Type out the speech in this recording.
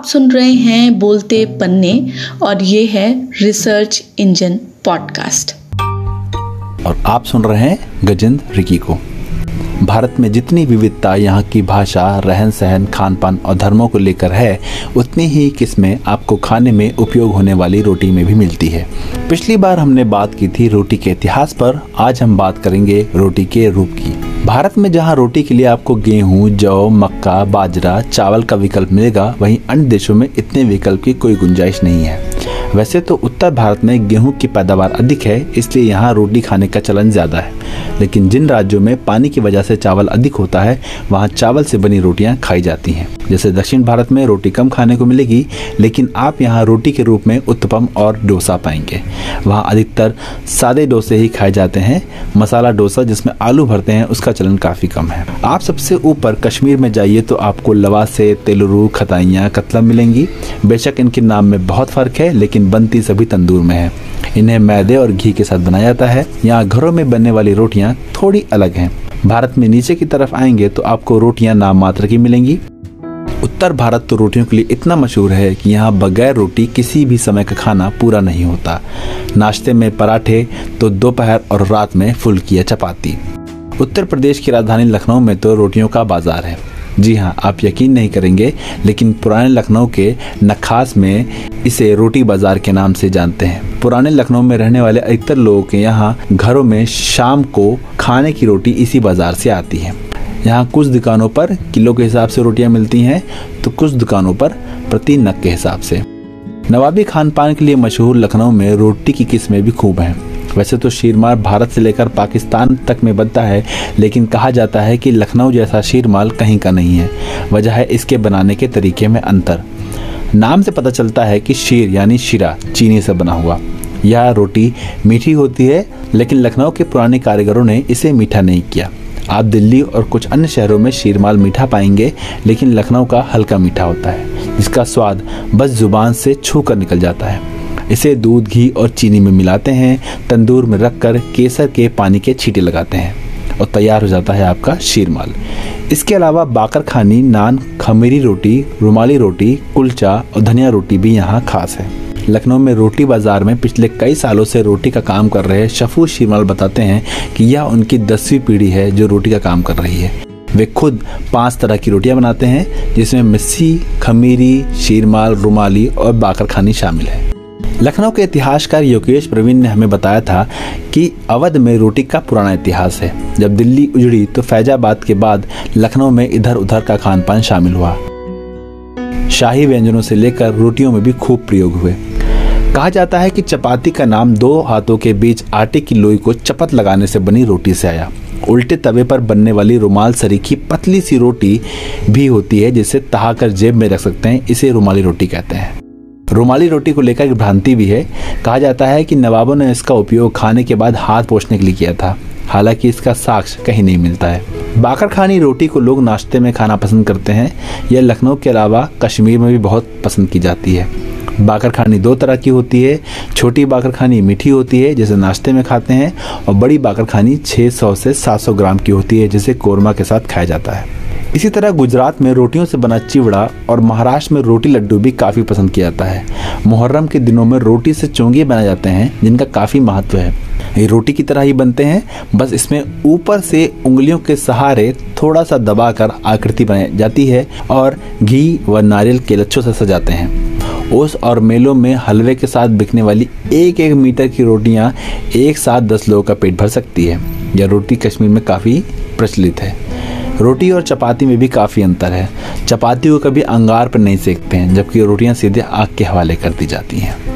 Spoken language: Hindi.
आप सुन रहे हैं बोलते पन्ने और ये है रिसर्च इंजन पॉडकास्ट। और आप सुन रहे हैं गजेंद्र रिकी को। भारत में जितनी विविधता यहाँ की भाषा रहन सहन खान पान और धर्मों को लेकर है, उतनी ही किस्में आपको खाने में उपयोग होने वाली रोटी में भी मिलती है। पिछली बार हमने बात की थी रोटी के इतिहास पर, आज हम बात करेंगे रोटी के रूप की। भारत में जहाँ रोटी के लिए आपको गेहूँ, जौ, मक्का, बाजरा, चावल का विकल्प मिलेगा, वहीं अन्य देशों में इतने विकल्प की कोई गुंजाइश नहीं है। वैसे तो उत्तर भारत में गेहूँ की पैदावार अधिक है, इसलिए यहाँ रोटी खाने का चलन ज़्यादा है। लेकिन जिन राज्यों में पानी की वजह से चावल अधिक होता है, वहाँ चावल से बनी रोटियाँ खाई जाती हैं। जैसे दक्षिण भारत में रोटी कम खाने को मिलेगी, लेकिन आप यहाँ रोटी के रूप में उत्तपम और डोसा पाएँगे। वहाँ अधिकतर सादे डोसे ही खाए जाते हैं। मसाला डोसा जिसमें आलू भरते हैं, उसका चलन काफ़ी कम है। आप सबसे ऊपर कश्मीर में जाइए तो आपको लवासे तेलुरु खताइयाँ कतला मिलेंगी। बेशक इनके नाम में बहुत फ़र्क है, लेकिन बनती सभी तंदूर में है। इन्हें मैदे और घी के साथ बनाया जाता है। यहाँ घरों में बनने वाली रोटियाँ थोड़ी अलग हैं। भारत में नीचे की तरफ़ आएँगे तो आपको रोटियाँ नाम मात्र की मिलेंगी। उत्तर भारत तो रोटियों के लिए इतना मशहूर है कि यहाँ बगैर रोटी किसी भी समय का खाना पूरा नहीं होता। नाश्ते में पराठे तो दोपहर और रात में फुल्की या चपाती। उत्तर प्रदेश की राजधानी लखनऊ में तो रोटियों का बाज़ार है। जी हाँ आप यकीन नहीं करेंगे, लेकिन पुराने लखनऊ के नखास में इसे रोटी बाज़ार के नाम से जानते हैं। पुराने लखनऊ में रहने वाले अधिकतर लोगों के यहाँ घरों में शाम को खाने की रोटी इसी बाज़ार से आती है। यहाँ कुछ दुकानों पर किलो के हिसाब से रोटियाँ मिलती हैं तो कुछ दुकानों पर प्रति नग के हिसाब से। नवाबी खान पान के लिए मशहूर लखनऊ में रोटी की किस्में भी खूब हैं। वैसे तो शीरमाल भारत से लेकर पाकिस्तान तक में बनता है, लेकिन कहा जाता है कि लखनऊ जैसा शीरमाल कहीं का नहीं है। वजह है इसके बनाने के तरीके में अंतर। नाम से पता चलता है कि शीर यानी शिरा चीनी से बना हुआ। यह रोटी मीठी होती है, लेकिन लखनऊ के पुराने कारीगरों ने इसे मीठा नहीं किया। आप दिल्ली और कुछ अन्य शहरों में शीरमाल मीठा पाएँगे, लेकिन लखनऊ का हल्का मीठा होता है, जिसका स्वाद बस ज़ुबान से छू कर निकल जाता है। इसे दूध, घी और चीनी में मिलाते हैं। तंदूर में रख कर केसर के पानी के छींटे लगाते हैं और तैयार हो जाता है आपका शीरमाल। इसके अलावा बाकर खानी, नान, खमीरी रोटी, रुमाली रोटी, कुलचा और धनिया रोटी भी यहाँ खास है। लखनऊ में रोटी बाज़ार में पिछले कई सालों से रोटी का काम कर रहे शफू शीरमाल बताते हैं कि यह उनकी दसवीं पीढ़ी है जो रोटी का काम कर रही है। वे खुद पाँच तरह की रोटियाँ बनाते हैं, जिसमें मिस्सी, खमीरी, शीरमाल, रुमाली और बाकर खानी शामिल है। लखनऊ के इतिहासकार योगेश प्रवीण ने हमें बताया था कि अवध में रोटी का पुराना इतिहास है। जब दिल्ली उजड़ी तो फैजाबाद के बाद लखनऊ में इधर उधर का खान पान शामिल हुआ। शाही व्यंजनों से लेकर रोटियों में भी खूब प्रयोग हुए। कहा जाता है कि चपाती का नाम दो हाथों के बीच आटे की लोई को चपत लगाने से बनी रोटी से आया। उल्टे तवे पर बनने वाली रुमाल सरी की पतली सी रोटी भी होती है, जिसे तहाकर जेब में रख सकते हैं, इसे रुमाली रोटी कहते हैं। रुमाली रोटी को लेकर एक भ्रांति भी है। कहा जाता है कि नवाबों ने इसका उपयोग खाने के बाद हाथ पोछने के लिए किया था। हालाँकि इसका साक्ष्य कहीं नहीं मिलता है। बाकर खानी रोटी को लोग नाश्ते में खाना पसंद करते हैं। यह लखनऊ के अलावा कश्मीर में भी बहुत पसंद की जाती है। बाकर खानी दो तरह की होती है। छोटी बाकर खानी मीठी होती है, जिसे नाश्ते में खाते हैं, और बड़ी बाकर खानी 600 से 700 ग्राम की होती है, जिसे कोरमा के साथ खाया जाता है। इसी तरह गुजरात में रोटियों से बना चिवड़ा और महाराष्ट्र में रोटी लड्डू भी काफ़ी पसंद किया जाता है। मुहर्रम के दिनों में रोटी से चोंगे बनाए जाते हैं, जिनका काफ़ी महत्व है। ये रोटी की तरह ही बनते हैं, बस इसमें ऊपर से उंगलियों के सहारे थोड़ा सा दबाकर आकृति बनाई जाती है और घी व नारियल के लच्छों से सजाते हैं। ओस और मेलों में हलवे के साथ बिकने वाली एक एक मीटर की रोटियाँ एक साथ दस लोगों का पेट भर सकती है। यह रोटी कश्मीर में काफ़ी प्रचलित है। रोटी और चपाती में भी काफ़ी अंतर है। चपाती को कभी अंगार पर नहीं सेकते हैं, जबकि रोटियाँ सीधे आग के हवाले कर दी जाती हैं।